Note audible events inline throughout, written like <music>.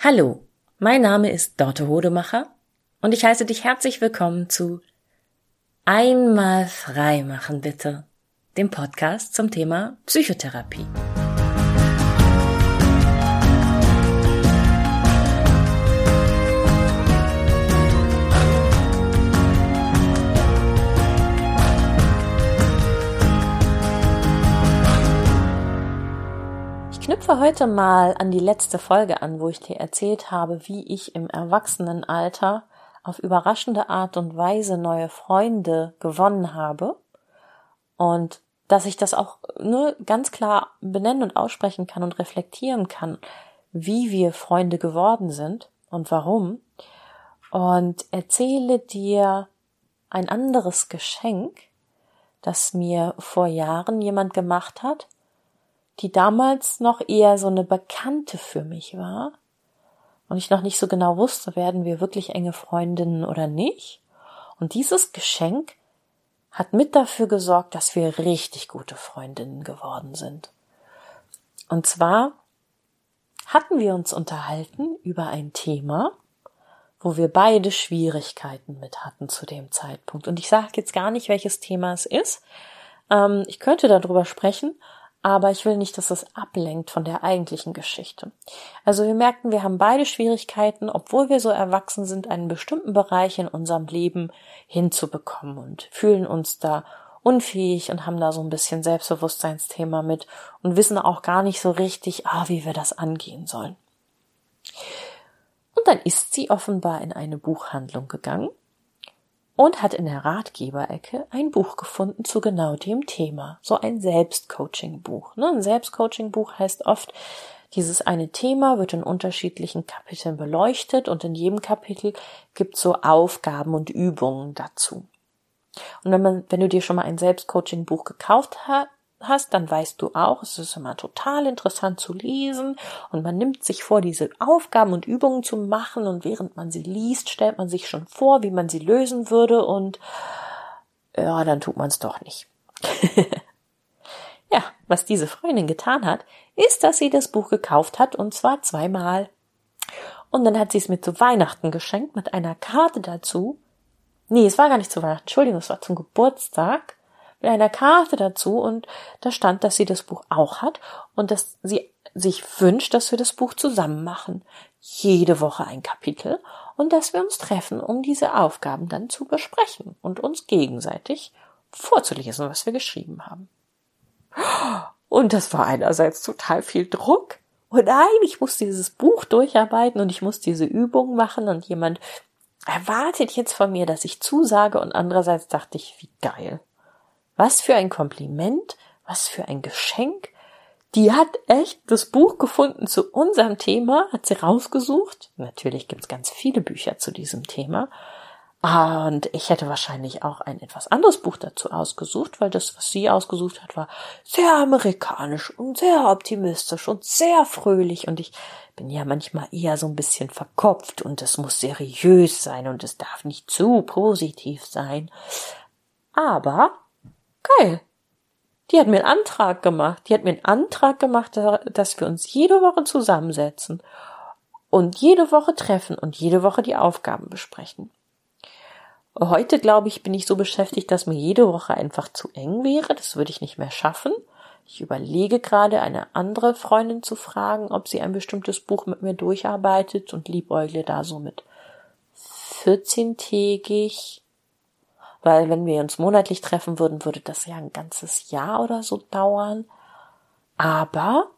Hallo, mein Name ist Dorte Hodemacher und ich heiße dich herzlich willkommen zu Einmal frei machen bitte, dem Podcast zum Thema Psychotherapie. Knüpfe heute mal an die letzte Folge an, wo ich dir erzählt habe, wie ich im Erwachsenenalter auf überraschende Art und Weise neue Freunde gewonnen habe. Und dass ich das auch nur ganz klar benennen und aussprechen kann und reflektieren kann, wie wir Freunde geworden sind und warum. Und erzähle dir ein anderes Geschenk, das mir vor Jahren jemand gemacht hat, die damals noch eher so eine Bekannte für mich war und ich noch nicht so genau wusste, werden wir wirklich enge Freundinnen oder nicht. Und dieses Geschenk hat mit dafür gesorgt, dass wir richtig gute Freundinnen geworden sind. Und zwar hatten wir uns unterhalten über ein Thema, wo wir beide Schwierigkeiten mit hatten zu dem Zeitpunkt. Und ich sage jetzt gar nicht, welches Thema es ist. Ähm, ich könnte darüber sprechen, aber ich will nicht, dass es ablenkt von der eigentlichen Geschichte. Also wir merkten, wir haben beide Schwierigkeiten, obwohl wir so erwachsen sind, einen bestimmten Bereich in unserem Leben hinzubekommen und fühlen uns da unfähig und haben da so ein bisschen Selbstbewusstseinsthema mit und wissen auch gar nicht so richtig, ah, wie wir das angehen sollen. Und dann ist sie offenbar in eine Buchhandlung gegangen und hat in der Ratgeberecke ein Buch gefunden zu genau dem Thema. So ein Selbstcoaching-Buch. Ne? Ein Selbstcoaching-Buch heißt oft, dieses eine Thema wird in unterschiedlichen Kapiteln beleuchtet und in jedem Kapitel gibt es so Aufgaben und Übungen dazu. Und wenn man, wenn du dir schon mal ein Selbstcoaching-Buch gekauft hast, hast, dann weißt du auch, es ist immer total interessant zu lesen und man nimmt sich vor, diese Aufgaben und Übungen zu machen und während man sie liest, stellt man sich schon vor, wie man sie lösen würde und ja, dann tut man es doch nicht. <laughs> ja, was diese Freundin getan hat, ist, dass sie das Buch gekauft hat und zwar zweimal. Und dann hat sie es mir zu Weihnachten geschenkt mit einer Karte dazu. Nee, es war gar nicht zu Weihnachten, Entschuldigung, es war zum Geburtstag mit einer Karte dazu und da stand, dass sie das Buch auch hat und dass sie sich wünscht, dass wir das Buch zusammen machen. Jede Woche ein Kapitel und dass wir uns treffen, um diese Aufgaben dann zu besprechen und uns gegenseitig vorzulesen, was wir geschrieben haben. Und das war einerseits total viel Druck. Und nein, ich muss dieses Buch durcharbeiten und ich muss diese Übung machen und jemand erwartet jetzt von mir, dass ich zusage und andererseits dachte ich, wie geil. Was für ein Kompliment, was für ein Geschenk. Die hat echt das Buch gefunden zu unserem Thema, hat sie rausgesucht. Natürlich gibt's ganz viele Bücher zu diesem Thema. Und ich hätte wahrscheinlich auch ein etwas anderes Buch dazu ausgesucht, weil das, was sie ausgesucht hat, war sehr amerikanisch und sehr optimistisch und sehr fröhlich. Und ich bin ja manchmal eher so ein bisschen verkopft und es muss seriös sein und es darf nicht zu positiv sein. Aber Geil. Die hat mir einen Antrag gemacht. Die hat mir einen Antrag gemacht, dass wir uns jede Woche zusammensetzen und jede Woche treffen und jede Woche die Aufgaben besprechen. Heute, glaube ich, bin ich so beschäftigt, dass mir jede Woche einfach zu eng wäre. Das würde ich nicht mehr schaffen. Ich überlege gerade, eine andere Freundin zu fragen, ob sie ein bestimmtes Buch mit mir durcharbeitet und liebäugle da so mit 14-tägig weil wenn wir uns monatlich treffen würden, würde das ja ein ganzes Jahr oder so dauern. Aber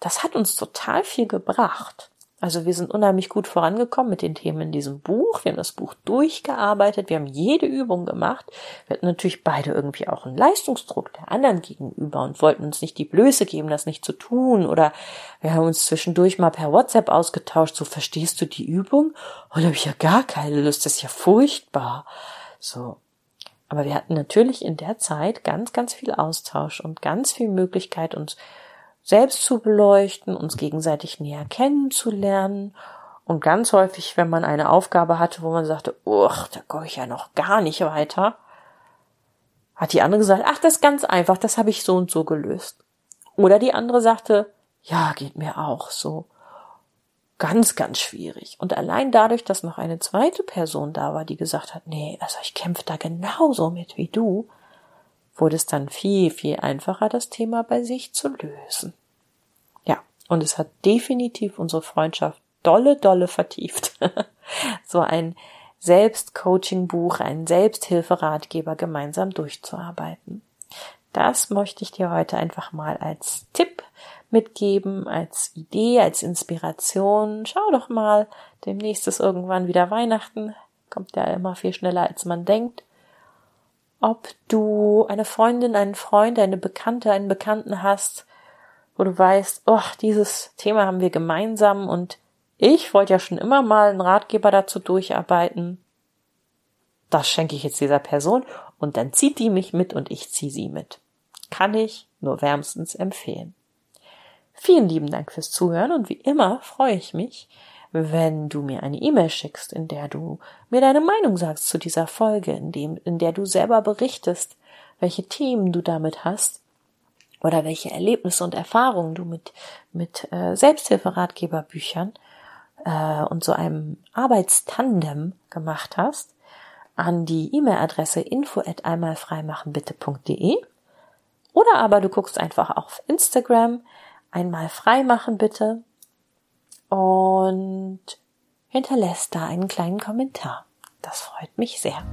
das hat uns total viel gebracht. Also wir sind unheimlich gut vorangekommen mit den Themen in diesem Buch. Wir haben das Buch durchgearbeitet. Wir haben jede Übung gemacht. Wir hatten natürlich beide irgendwie auch einen Leistungsdruck der anderen gegenüber und wollten uns nicht die Blöße geben, das nicht zu tun. Oder wir haben uns zwischendurch mal per WhatsApp ausgetauscht. So verstehst du die Übung? Und da habe ich ja gar keine Lust. Das ist ja furchtbar. So. Aber wir hatten natürlich in der Zeit ganz, ganz viel Austausch und ganz viel Möglichkeit, uns selbst zu beleuchten, uns gegenseitig näher kennenzulernen. Und ganz häufig, wenn man eine Aufgabe hatte, wo man sagte, uch, da komme ich ja noch gar nicht weiter, hat die andere gesagt, ach, das ist ganz einfach, das habe ich so und so gelöst. Oder die andere sagte, ja, geht mir auch so. Ganz, ganz schwierig. Und allein dadurch, dass noch eine zweite Person da war, die gesagt hat, nee, also ich kämpfe da genauso mit wie du, wurde es dann viel, viel einfacher, das Thema bei sich zu lösen. Ja, und es hat definitiv unsere Freundschaft dolle, dolle vertieft. <laughs> so ein Selbstcoaching-Buch, ein Selbsthilferatgeber gemeinsam durchzuarbeiten. Das möchte ich dir heute einfach mal als Tipp mitgeben, als Idee, als Inspiration. Schau doch mal, demnächst ist irgendwann wieder Weihnachten, kommt ja immer viel schneller, als man denkt. Ob du eine Freundin, einen Freund, eine Bekannte, einen Bekannten hast, wo du weißt, oh, dieses Thema haben wir gemeinsam und ich wollte ja schon immer mal einen Ratgeber dazu durcharbeiten. Das schenke ich jetzt dieser Person und dann zieht die mich mit und ich ziehe sie mit. Kann ich nur wärmstens empfehlen. Vielen lieben Dank fürs Zuhören und wie immer freue ich mich, wenn du mir eine E-Mail schickst, in der du mir deine Meinung sagst zu dieser Folge, in dem, in der du selber berichtest, welche Themen du damit hast oder welche Erlebnisse und Erfahrungen du mit, mit äh, Selbsthilferatgeberbüchern äh, und so einem Arbeitstandem gemacht hast, an die E-Mail-Adresse info at einmalfreimachenbitte.de oder aber du guckst einfach auf Instagram, einmal frei machen bitte und hinterlässt da einen kleinen Kommentar. Das freut mich sehr.